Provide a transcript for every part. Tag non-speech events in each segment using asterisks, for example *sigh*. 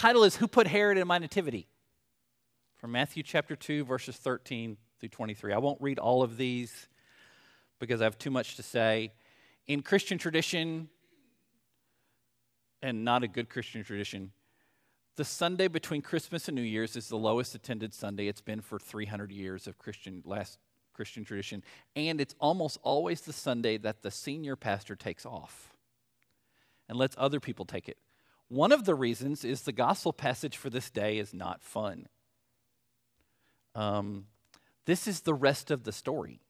title is Who Put Herod in My Nativity? From Matthew chapter 2, verses 13 through 23. I won't read all of these because I have too much to say. In Christian tradition, and not a good Christian tradition, the Sunday between Christmas and New Year's is the lowest attended Sunday it's been for 300 years of Christian last Christian tradition, and it's almost always the Sunday that the senior pastor takes off and lets other people take it. One of the reasons is the gospel passage for this day is not fun. Um, this is the rest of the story.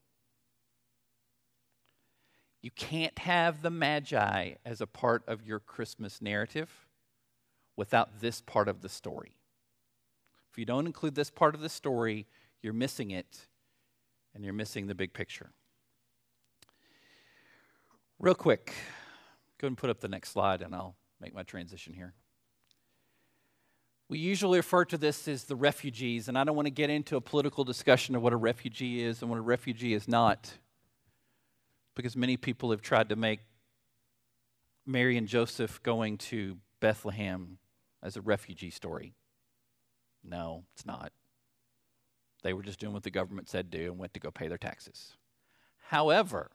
You can't have the Magi as a part of your Christmas narrative without this part of the story. If you don't include this part of the story, you're missing it and you're missing the big picture. Real quick, go and put up the next slide and I'll make my transition here. We usually refer to this as the refugees, and I don't want to get into a political discussion of what a refugee is and what a refugee is not, because many people have tried to make Mary and Joseph going to Bethlehem as a refugee story. No, it's not. They were just doing what the government said to do and went to go pay their taxes. However,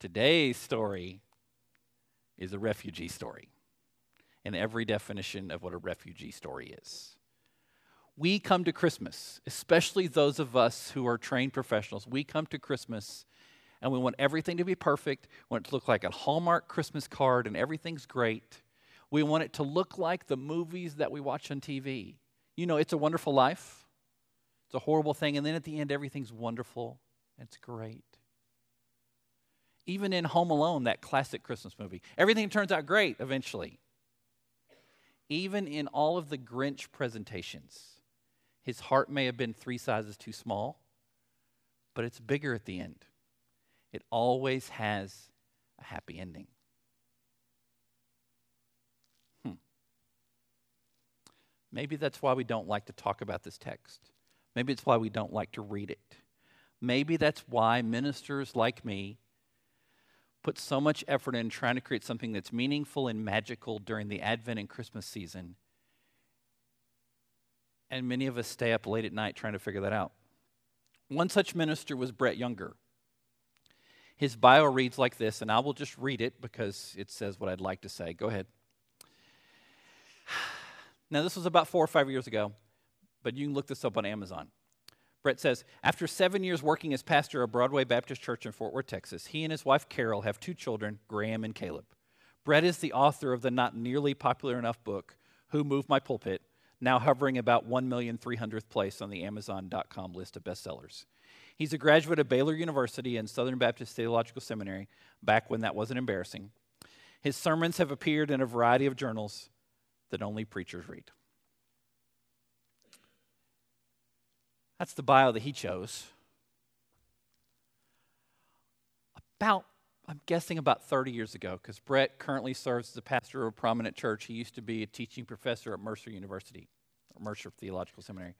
today's story is a refugee story in every definition of what a refugee story is. We come to Christmas, especially those of us who are trained professionals, we come to Christmas and we want everything to be perfect. We want it to look like a Hallmark Christmas card and everything's great. We want it to look like the movies that we watch on TV. You know, it's a wonderful life. It's a horrible thing. And then at the end, everything's wonderful. It's great. Even in Home Alone, that classic Christmas movie, everything turns out great eventually. Even in all of the Grinch presentations, his heart may have been three sizes too small, but it's bigger at the end. It always has a happy ending. Hmm. Maybe that's why we don't like to talk about this text. Maybe it's why we don't like to read it. Maybe that's why ministers like me put so much effort in trying to create something that's meaningful and magical during the Advent and Christmas season. And many of us stay up late at night trying to figure that out. One such minister was Brett Younger. His bio reads like this, and I will just read it because it says what I'd like to say. Go ahead. *sighs* Now, this was about four or five years ago but you can look this up on Amazon. Brett says, after seven years working as pastor of Broadway Baptist Church in Fort Worth, Texas, he and his wife Carol have two children, Graham and Caleb. Brett is the author of the not nearly popular enough book, Who Moved My Pulpit, now hovering about 1,300th place on the Amazon.com list of bestsellers. He's a graduate of Baylor University and Southern Baptist Theological Seminary, back when that wasn't embarrassing. His sermons have appeared in a variety of journals that only preachers read. That's the bio that he chose. About, I'm guessing about 30 years ago, because Brett currently serves as a pastor of a prominent church. He used to be a teaching professor at Mercer University, or Mercer Theological Seminary.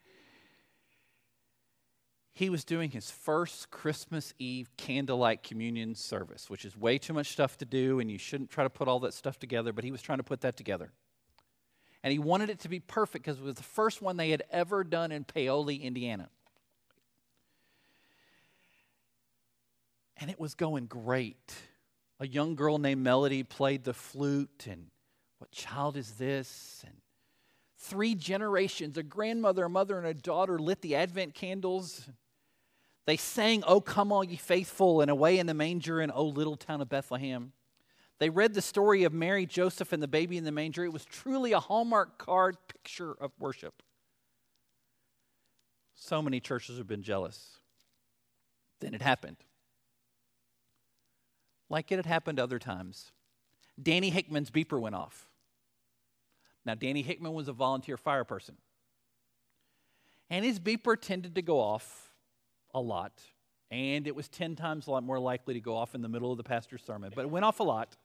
He was doing his first Christmas Eve candlelight communion service, which is way too much stuff to do, and you shouldn't try to put all that stuff together, but he was trying to put that together and he wanted it to be perfect because it was the first one they had ever done in Paoli, Indiana. And it was going great. A young girl named Melody played the flute, and what child is this? And three generations a grandmother, a mother, and a daughter lit the Advent candles. They sang, Oh, come all ye faithful, and away in the manger in O little town of Bethlehem. They read the story of Mary, Joseph, and the baby in the manger. It was truly a Hallmark card picture of worship. So many churches have been jealous. Then it happened. Like it had happened other times. Danny Hickman's beeper went off. Now, Danny Hickman was a volunteer fire person. And his beeper tended to go off a lot. And it was 10 times a lot more likely to go off in the middle of the pastor's sermon. But it went off a lot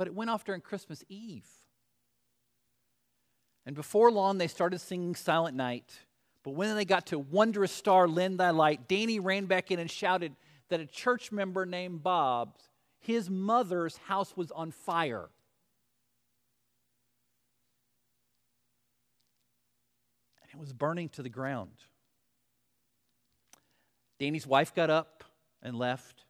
but it went off during Christmas Eve. And before long, they started singing Silent Night. But when they got to Wondrous Star, Lend Thy Light, Danny ran back in and shouted that a church member named Bob, his mother's house was on fire. And it was burning to the ground. Danny's wife got up and left.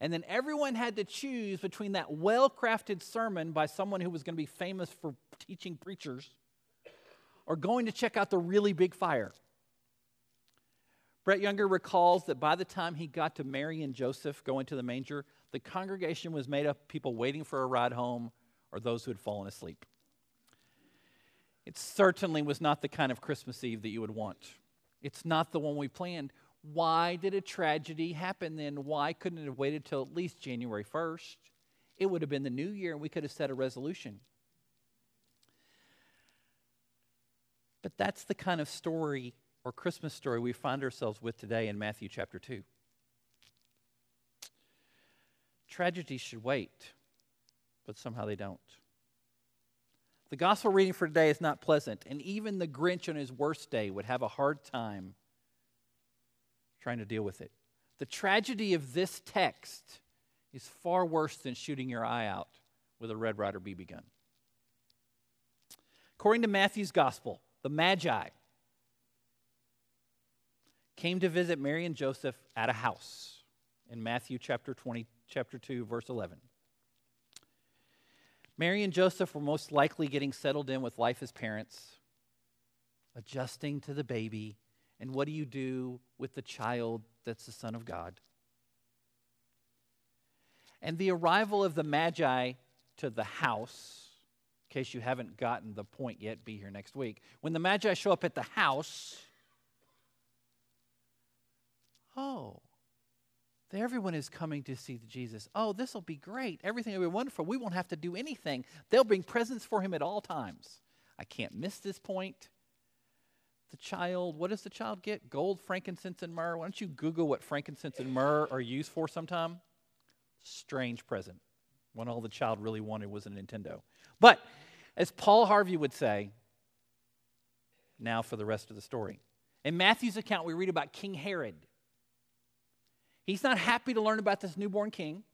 And then everyone had to choose between that well crafted sermon by someone who was going to be famous for teaching preachers or going to check out the really big fire. Brett Younger recalls that by the time he got to Mary and Joseph going to the manger, the congregation was made up of people waiting for a ride home or those who had fallen asleep. It certainly was not the kind of Christmas Eve that you would want. It's not the one we planned. Why did a tragedy happen then? Why couldn't it have waited till at least January 1st? It would have been the new year and we could have set a resolution. But that's the kind of story or Christmas story we find ourselves with today in Matthew chapter 2. Tragedies should wait, but somehow they don't. The gospel reading for today is not pleasant, and even the Grinch on his worst day would have a hard time trying to deal with it. The tragedy of this text is far worse than shooting your eye out with a Red Ryder BB gun. According to Matthew's gospel, the Magi came to visit Mary and Joseph at a house in Matthew chapter 20 chapter 2 verse 11. Mary and Joseph were most likely getting settled in with life as parents, adjusting to the baby, and what do you do with the child that's the son of God? And the arrival of the Magi to the house, in case you haven't gotten the point yet, be here next week. When the Magi show up at the house, Oh, everyone is coming to see Jesus. Oh, this will be great. Everything will be wonderful. We won't have to do anything. They'll bring presents for him at all times. I can't miss this point. The child, what does the child get? Gold, frankincense, and myrrh. Why don't you Google what frankincense and myrrh are used for sometime? Strange present. When all the child really wanted was a Nintendo. But as Paul Harvey would say, now for the rest of the story. In Matthew's account, we read about King Herod He's not happy to learn about this newborn king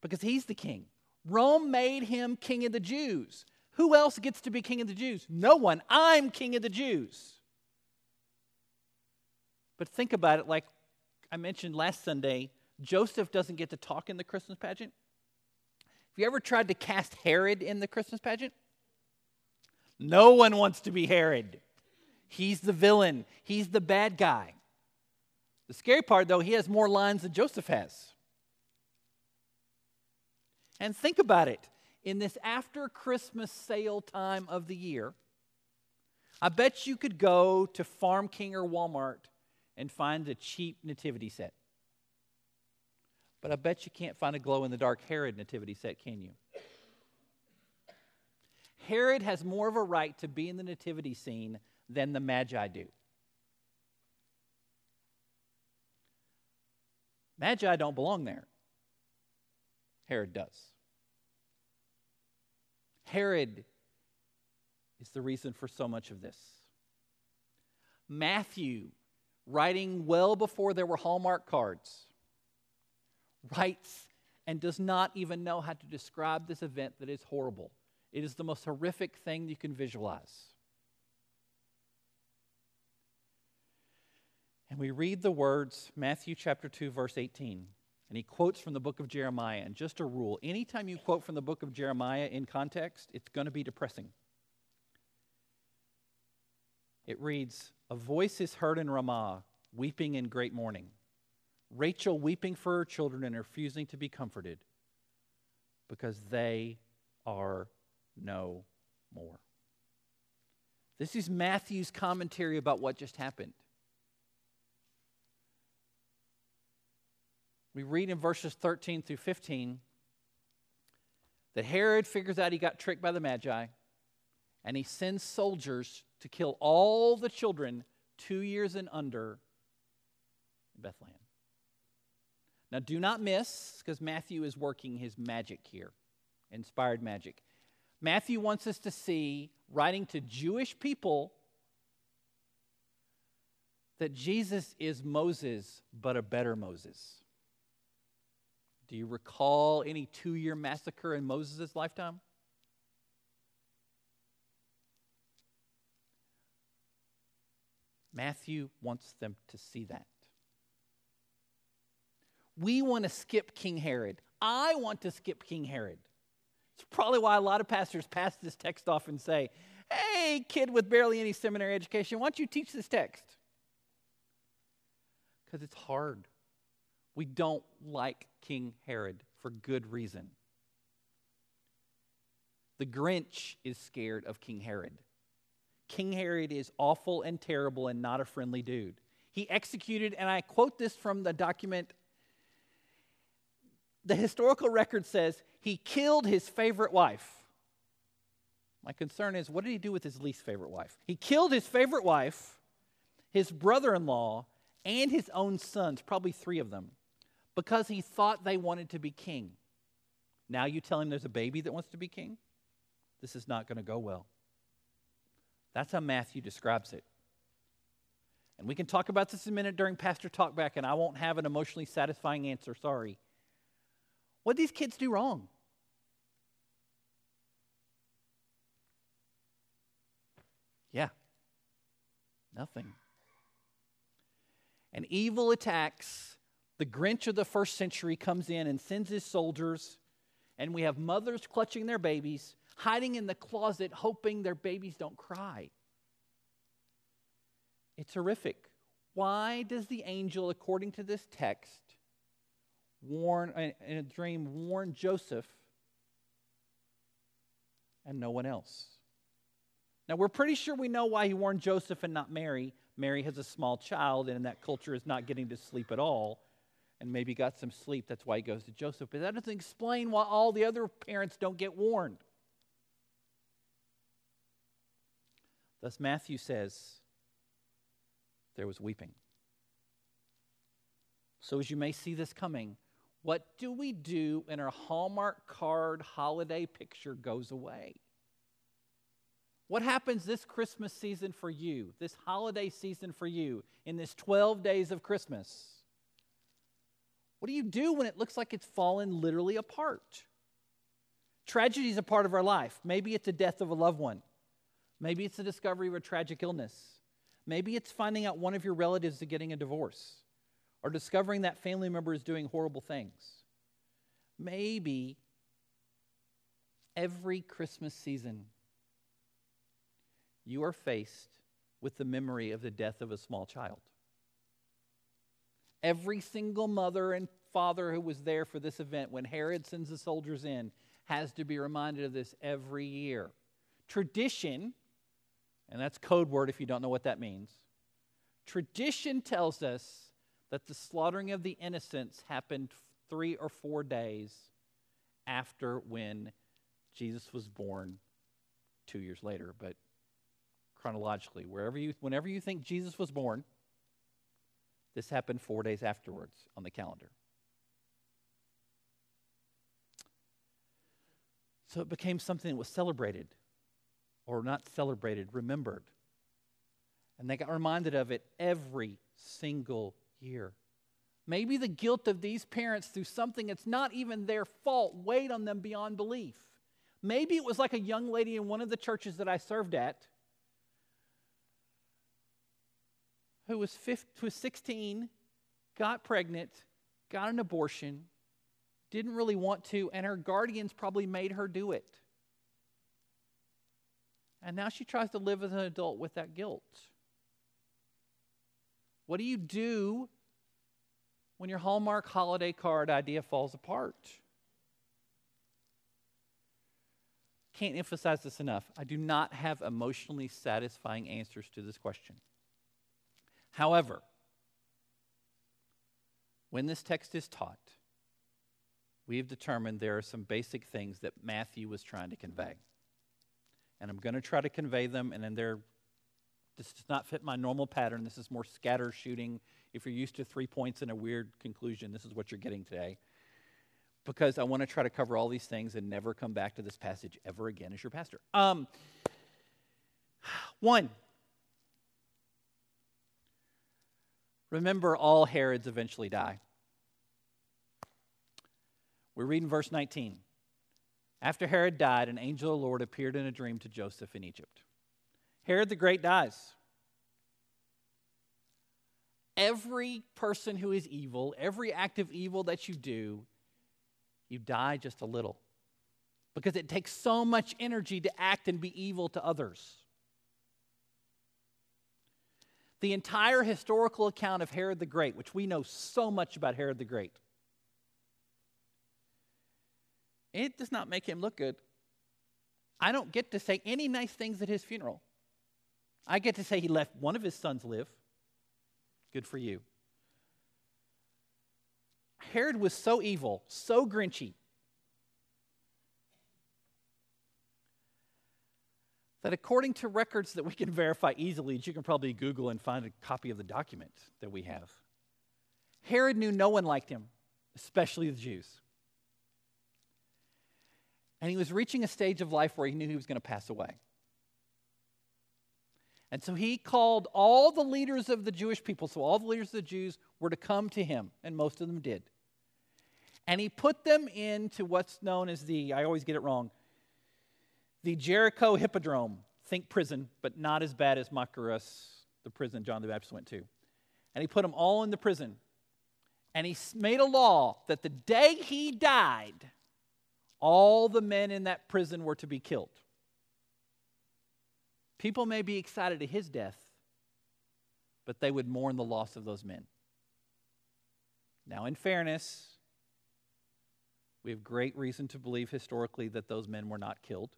because he's the king. Rome made him king of the Jews. Who else gets to be king of the Jews? No one. I'm king of the Jews. But think about it like I mentioned last Sunday Joseph doesn't get to talk in the Christmas pageant. Have you ever tried to cast Herod in the Christmas pageant? No one wants to be Herod. He's the villain, he's the bad guy. The scary part, though, he has more lines than Joseph has. And think about it. In this after Christmas sale time of the year, I bet you could go to Farm King or Walmart and find a cheap nativity set. But I bet you can't find a glow in the dark Herod nativity set, can you? Herod has more of a right to be in the nativity scene than the Magi do. Magi don't belong there. Herod does. Herod is the reason for so much of this. Matthew, writing well before there were Hallmark cards, writes and does not even know how to describe this event that is horrible. It is the most horrific thing you can visualize. And we read the words, Matthew chapter 2, verse 18. And he quotes from the book of Jeremiah. And just a rule anytime you quote from the book of Jeremiah in context, it's going to be depressing. It reads A voice is heard in Ramah, weeping in great mourning. Rachel weeping for her children and refusing to be comforted because they are no more. This is Matthew's commentary about what just happened. We read in verses 13 through 15 that Herod figures out he got tricked by the Magi and he sends soldiers to kill all the children two years and under in Bethlehem. Now, do not miss, because Matthew is working his magic here, inspired magic. Matthew wants us to see, writing to Jewish people, that Jesus is Moses, but a better Moses. Do you recall any two year massacre in Moses' lifetime? Matthew wants them to see that. We want to skip King Herod. I want to skip King Herod. It's probably why a lot of pastors pass this text off and say, Hey, kid with barely any seminary education, why don't you teach this text? Because it's hard. We don't like King Herod for good reason. The Grinch is scared of King Herod. King Herod is awful and terrible and not a friendly dude. He executed, and I quote this from the document. The historical record says he killed his favorite wife. My concern is what did he do with his least favorite wife? He killed his favorite wife, his brother in law, and his own sons, probably three of them, because he thought they wanted to be king. Now you tell him there's a baby that wants to be king? This is not going to go well. That's how Matthew describes it. And we can talk about this a minute during Pastor Talkback, and I won't have an emotionally satisfying answer, sorry. What these kids do wrong? Yeah, nothing. And evil attacks. The Grinch of the first century comes in and sends his soldiers, and we have mothers clutching their babies hiding in the closet, hoping their babies don't cry. It's horrific. Why does the angel, according to this text, warn in a dream warn Joseph and no one else? Now we're pretty sure we know why he warned Joseph and not Mary. Mary has a small child and in that culture is not getting to sleep at all and maybe got some sleep. That's why he goes to Joseph. But that doesn't explain why all the other parents don't get warned. Thus, Matthew says, there was weeping. So, as you may see this coming, what do we do when our Hallmark card holiday picture goes away? What happens this Christmas season for you, this holiday season for you, in this 12 days of Christmas? What do you do when it looks like it's fallen literally apart? Tragedy is a part of our life. Maybe it's the death of a loved one. Maybe it's the discovery of a tragic illness. Maybe it's finding out one of your relatives is getting a divorce or discovering that family member is doing horrible things. Maybe every Christmas season you are faced with the memory of the death of a small child. Every single mother and father who was there for this event when Herod sends the soldiers in has to be reminded of this every year. Tradition and that's code word if you don't know what that means. Tradition tells us that the slaughtering of the innocents happened three or four days after when Jesus was born two years later, but chronologically, wherever you, whenever you think Jesus was born, this happened four days afterwards on the calendar. So it became something that was celebrated or not celebrated, remembered. And they got reminded of it every single year. Maybe the guilt of these parents through something that's not even their fault weighed on them beyond belief. Maybe it was like a young lady in one of the churches that I served at who was, 15, was 16, got pregnant, got an abortion, didn't really want to, and her guardians probably made her do it. And now she tries to live as an adult with that guilt. What do you do when your Hallmark holiday card idea falls apart? Can't emphasize this enough. I do not have emotionally satisfying answers to this question. However, when this text is taught, we have determined there are some basic things that Matthew was trying to convey and I'm going to try to convey them, and then they're this does not fit my normal pattern. This is more scatter shooting. If you're used to three points and a weird conclusion, this is what you're getting today. Because I want to try to cover all these things and never come back to this passage ever again as your pastor. Um, one, remember all Herods eventually die. We read in verse 19. After Herod died, an angel of the Lord appeared in a dream to Joseph in Egypt. Herod the Great dies. every person who is evil, every act of evil that you do, you die just a little. Because it takes so much energy to act and be evil to others. The entire historical account of Herod the Great, which we know so much about Herod the Great, it does not make him look good. I don't get to say any nice things at his funeral. I get to say he left one of his sons live. Good for you. Herod was so evil, so grinchy, that according to records that we can verify easily, you can probably Google and find a copy of the document that we have, Herod knew no one liked him, especially the Jews. And he was reaching a stage of life where he knew he was going to pass away. And so he called all the leaders of the Jewish people, so all the leaders of the Jews were to come to him, and most of them did. And he put them into what's known as the, I always get it wrong, the Jericho Hippodrome. Think prison, but not as bad as Machaerus, the prison John the Baptist went to. And he put them all in the prison. And he made a law that the day he died, all the men in that prison were to be killed. People may be excited at his death, but they would mourn the loss of those men. Now, in fairness, we have great reason to believe historically that those men were not killed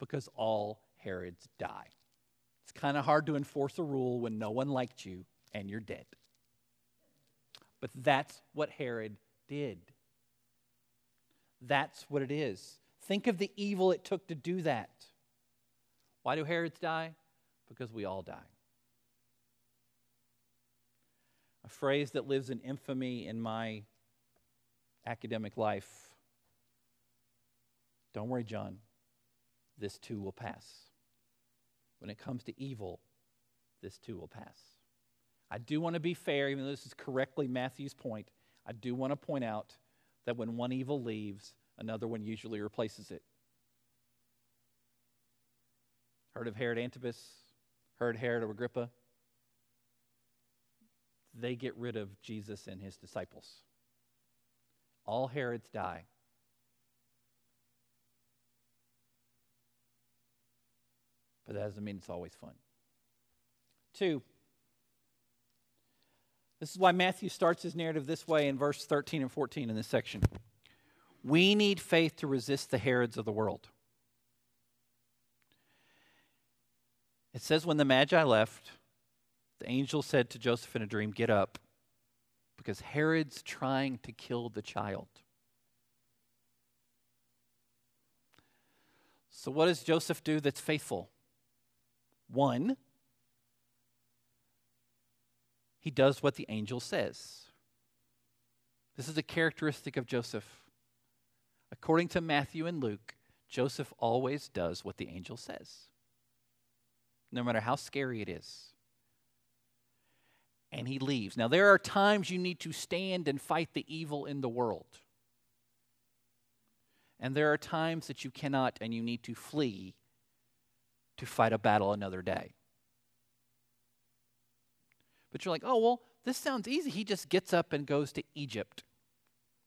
because all Herods die. It's kind of hard to enforce a rule when no one liked you and you're dead. But that's what Herod did. That's what it is. Think of the evil it took to do that. Why do Herods die? Because we all die. A phrase that lives in infamy in my academic life. Don't worry, Jon. This too will pass. When it comes to evil, this too will pass. I do want to be fair, even though this is correctly Matthew's point. I do want to point out that when one evil leaves, another one usually replaces it. Heard of Herod Antipas? Heard Herod of Agrippa? They get rid of Jesus and his disciples. All Herods die. But that doesn't mean it's always fun. Two, this is why Matthew starts his narrative this way in verse 13 and 14 in this section. We need faith to resist the Herods of the world. It says, when the Magi left, the angel said to Joseph in a dream, Get up, because Herod's trying to kill the child. So, what does Joseph do that's faithful? One, he does what the angel says. This is a characteristic of Joseph. According to Matthew and Luke, Joseph always does what the angel says no matter how scary it is. And he leaves. Now, there are times you need to stand and fight the evil in the world. And there are times that you cannot and you need to flee to fight a battle another day. But you're like, oh, well, this sounds easy. He just gets up and goes to Egypt.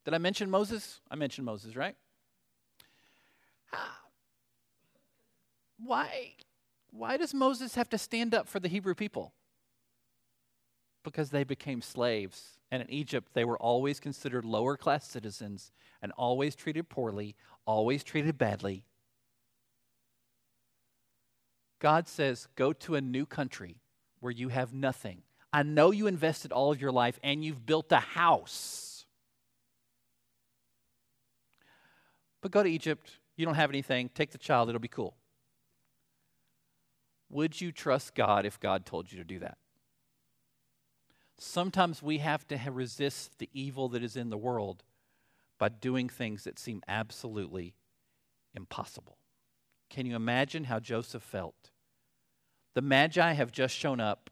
Did I mention Moses? I mentioned Moses, right? Ah, why? why does Moses have to stand up for the Hebrew people? Because they became slaves. And in Egypt, they were always considered lower class citizens and always treated poorly, always treated badly. God says, Go to a new country where you have nothing. I know you invested all of your life and you've built a house. But go to Egypt. You don't have anything. Take the child, it'll be cool. Would you trust God if God told you to do that? Sometimes we have to resist the evil that is in the world by doing things that seem absolutely impossible. Can you imagine how Joseph felt? The Magi have just shown up.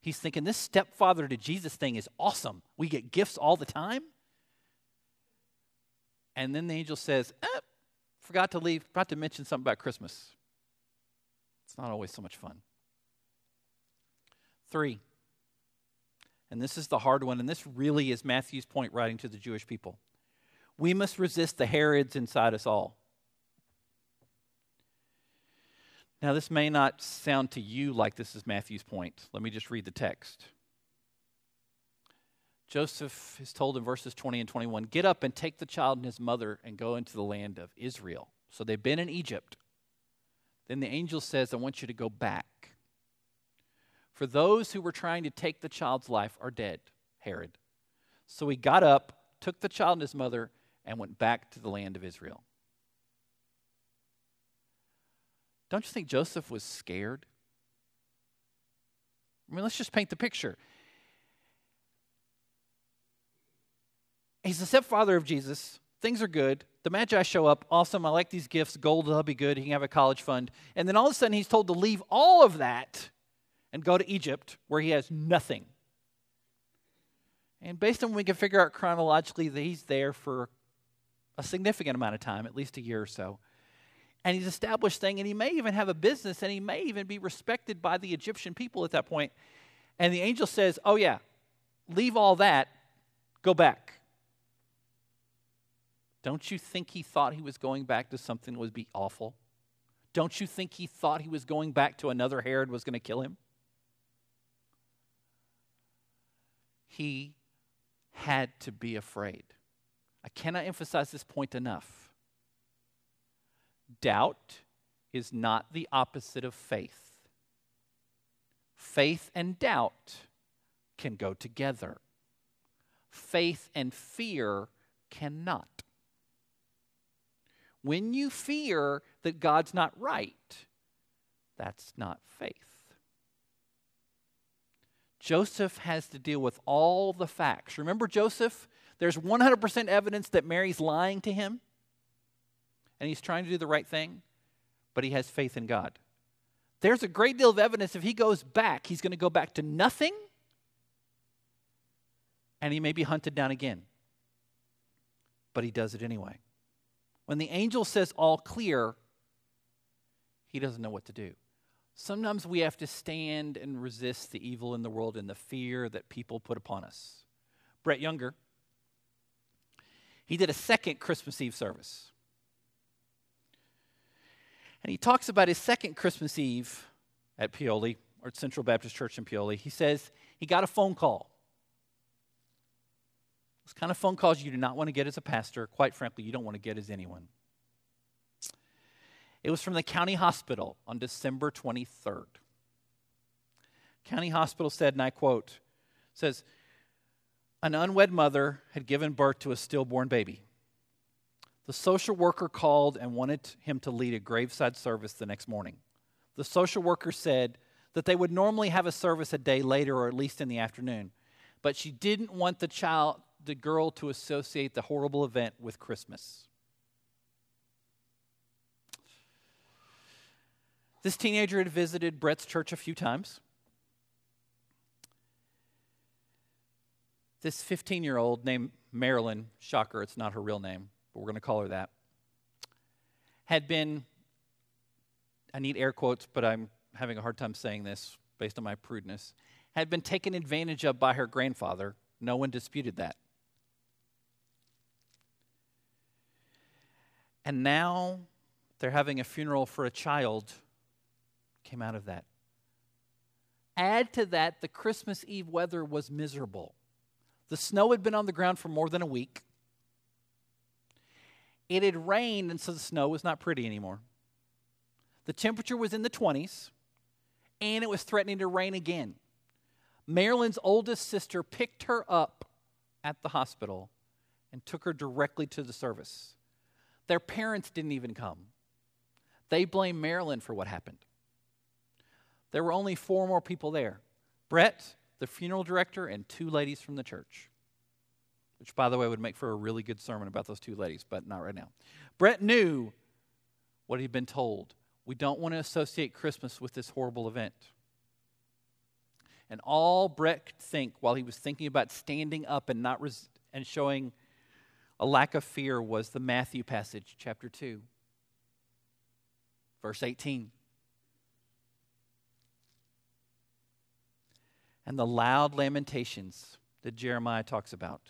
He's thinking, this stepfather to Jesus thing is awesome. We get gifts all the time. And then the angel says, eh, forgot to leave, forgot to mention something about Christmas. It's not always so much fun. Three, and this is the hard one, and this really is Matthew's point writing to the Jewish people. We must resist the Herods inside us all. Now, this may not sound to you like this is Matthew's point. Let me just read the text. Joseph is told in verses 20 and 21 Get up and take the child and his mother and go into the land of Israel. So they've been in Egypt. Then the angel says, I want you to go back. For those who were trying to take the child's life are dead, Herod. So he got up, took the child and his mother, and went back to the land of Israel. Don't you think Joseph was scared? I mean, let's just paint the picture. He's the stepfather of Jesus. Things are good. The Magi show up. Awesome. I like these gifts. Gold, that'll be good. He can have a college fund. And then all of a sudden, he's told to leave all of that and go to Egypt, where he has nothing. And based on what we can figure out chronologically, that he's there for a significant amount of time, at least a year or so. And he's established thing, and he may even have a business, and he may even be respected by the Egyptian people at that point. And the angel says, Oh, yeah, leave all that, go back. Don't you think he thought he was going back to something that would be awful? Don't you think he thought he was going back to another Herod was going to kill him? He had to be afraid. I cannot emphasize this point enough. Doubt is not the opposite of faith. Faith and doubt can go together. Faith and fear cannot. When you fear that God's not right, that's not faith. Joseph has to deal with all the facts. Remember Joseph? There's 100% evidence that Mary's lying to him, and he's trying to do the right thing, but he has faith in God. There's a great deal of evidence if he goes back, he's going to go back to nothing, and he may be hunted down again. But he does it anyway. When the angel says all clear, he doesn't know what to do. Sometimes we have to stand and resist the evil in the world and the fear that people put upon us. Brett Younger, he did a second Christmas Eve service. And he talks about his second Christmas Eve at Paoli, or Central Baptist Church in Paoli. He says he got a phone call those kind of phone calls you do not want to get as a pastor. Quite frankly, you don't want to get as anyone. It was from the county hospital on December 23rd. County hospital said, and I quote, says, an unwed mother had given birth to a stillborn baby. The social worker called and wanted him to lead a graveside service the next morning. The social worker said that they would normally have a service a day later or at least in the afternoon, but she didn't want the child the girl to associate the horrible event with Christmas. This teenager had visited Brett's church a few times. This 15 year old named Marilyn, shocker, it's not her real name, but we're going to call her that, had been, I need air quotes, but I'm having a hard time saying this based on my prudeness, had been taken advantage of by her grandfather. No one disputed that. And now they're having a funeral for a child came out of that. Add to that, the Christmas Eve weather was miserable. The snow had been on the ground for more than a week. It had rained, and so the snow was not pretty anymore. The temperature was in the 20s, and it was threatening to rain again. Marilyn's oldest sister picked her up at the hospital and took her directly to the service. Their parents didn't even come. They blamed Marilyn for what happened. There were only four more people there Brett, the funeral director, and two ladies from the church. Which, by the way, would make for a really good sermon about those two ladies, but not right now. Brett knew what he'd been told. We don't want to associate Christmas with this horrible event. And all Brett could think while he was thinking about standing up and not res- and showing a lack of fear was the Matthew passage, chapter 2, verse 18. and the loud lamentations that Jeremiah talks about,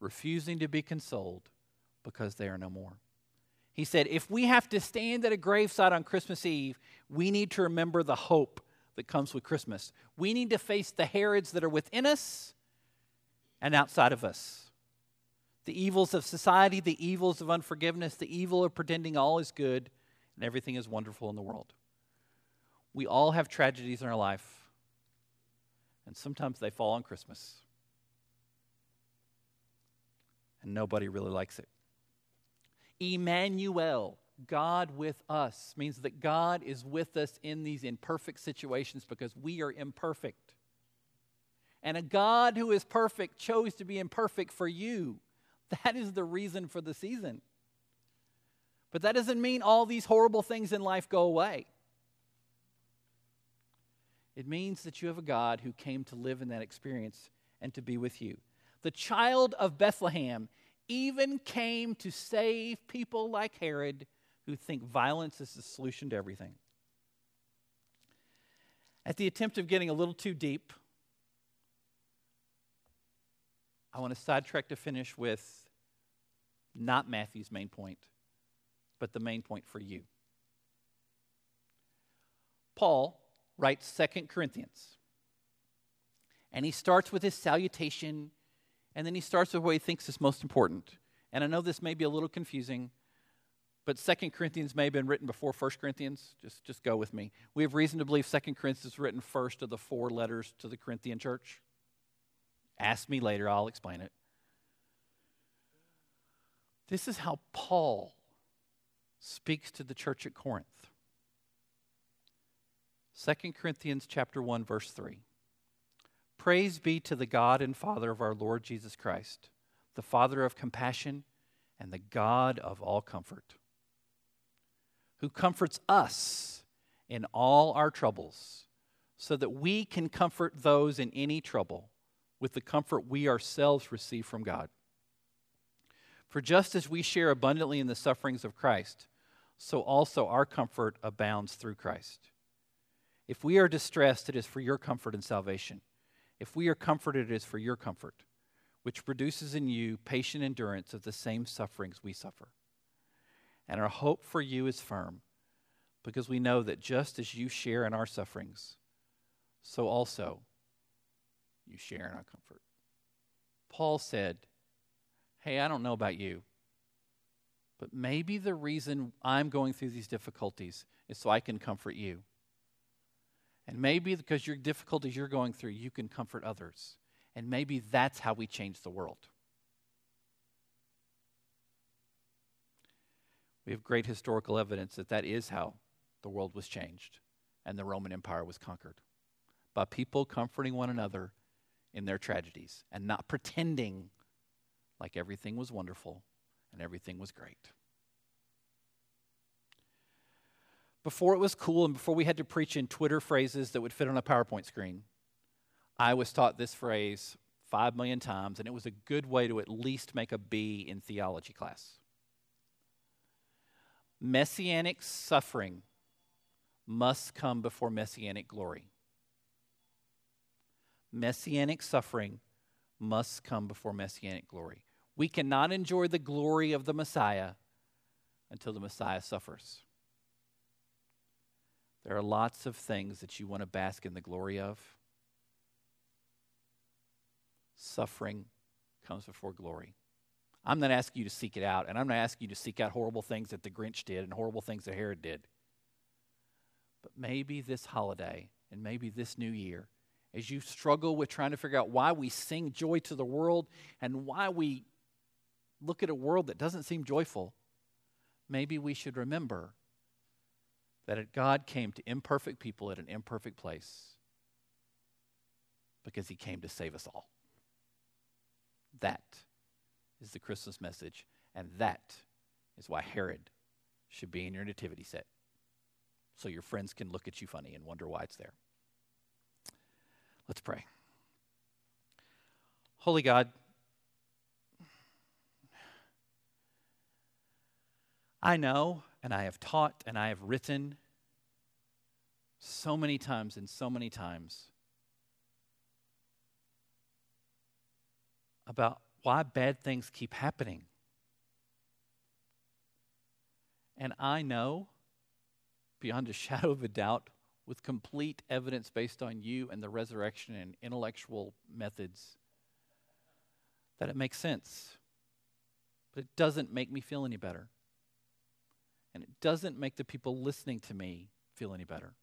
refusing to be consoled because they are no more. He said, if we have to stand at a graveside on Christmas Eve, we need to remember the hope that comes with Christmas. We need to face the Herods that are within us and outside of us. The evils of society, the evils of unforgiveness, the evil of pretending all is good and everything is wonderful in the world. We all have tragedies in our life, and sometimes they fall on Christmas. And nobody really likes it. Emmanuel, God with us, means that God is with us in these imperfect situations because we are imperfect. And a God who is perfect chose to be imperfect for you. That is the reason for the season. But that doesn't mean all these horrible things in life go away. It means that you have a God who came to live in that experience and to be with you. The child of Bethlehem even came to save people like Herod who think violence is the solution to everything. At the attempt of getting a little too deep, I want to sidetrack to finish with not Matthew's main point, but the main point for you. Paul writes Second Corinthians, and he starts with his salutation and then he starts with what he thinks is most important. And I know this may be a little confusing, but Second Corinthians may have been written before First Corinthians. Just, just go with me. We have reason to believe Second Corinthians is written first of the four letters to the Corinthian church. Ask me later, I'll explain it. This is how Paul speaks to the church at Corinth. 2 Corinthians chapter 1 verse 3. Praise be to the God and Father of our Lord Jesus Christ, the Father of compassion and the God of all comfort, who comforts us in all our troubles, so that we can comfort those in any trouble with the comfort we ourselves receive from God. For just as we share abundantly in the sufferings of Christ, so also our comfort abounds through Christ. If we are distressed, it is for your comfort and salvation. If we are comforted, it is for your comfort, which produces in you patient endurance of the same sufferings we suffer. And our hope for you is firm, because we know that just as you share in our sufferings, so also you share in our comfort. Paul said, Hey, I don't know about you, but maybe the reason I'm going through these difficulties is so I can comfort you. And maybe because your difficulties you're going through, you can comfort others. And maybe that's how we change the world. We have great historical evidence that that is how the world was changed and the Roman Empire was conquered by people comforting one another in their tragedies and not pretending like everything was wonderful and everything was great. Before it was cool and before we had to preach in Twitter phrases that would fit on a PowerPoint screen, I was taught this phrase five million times, and it was a good way to at least make a B in theology class. Messianic suffering must come before messianic glory. Messianic suffering must come before messianic glory. We cannot enjoy the glory of the Messiah until the Messiah suffers. There are lots of things that you want to bask in the glory of. Suffering comes before glory. I'm not asking you to seek it out, and I'm not asking you to seek out horrible things that the Grinch did and horrible things that Herod did. But maybe this holiday and maybe this new year, as you struggle with trying to figure out why we sing joy to the world and why we look at a world that doesn't seem joyful, maybe we should remember that God came to imperfect people at an imperfect place because he came to save us all. That is the Christmas message, and that is why Herod should be in your nativity set. So your friends can look at you funny and wonder why it's there. Let's pray. Holy God, I know and I have taught and I have written so many times and so many times about why bad things keep happening. And I know, beyond a *laughs* shadow of a doubt, with complete evidence based on you and the resurrection and intellectual methods, that it makes sense. But it doesn't make me feel any better. And it doesn't make the people listening to me feel any better.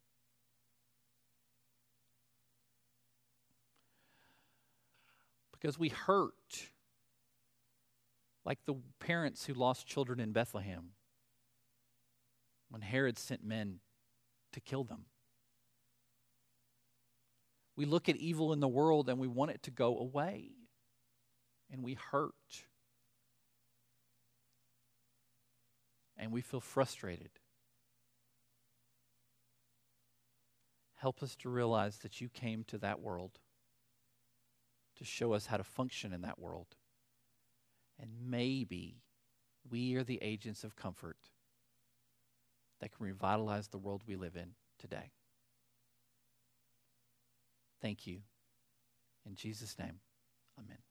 Because we hurt like the parents who lost children in Bethlehem when Herod sent men to kill them. We look at evil in the world and we want it to go away, and we hurt. And we feel frustrated. Help us to realize that you came to that world to show us how to function in that world. And maybe we are the agents of comfort that can revitalize the world we live in today. Thank you. In Jesus' name, amen.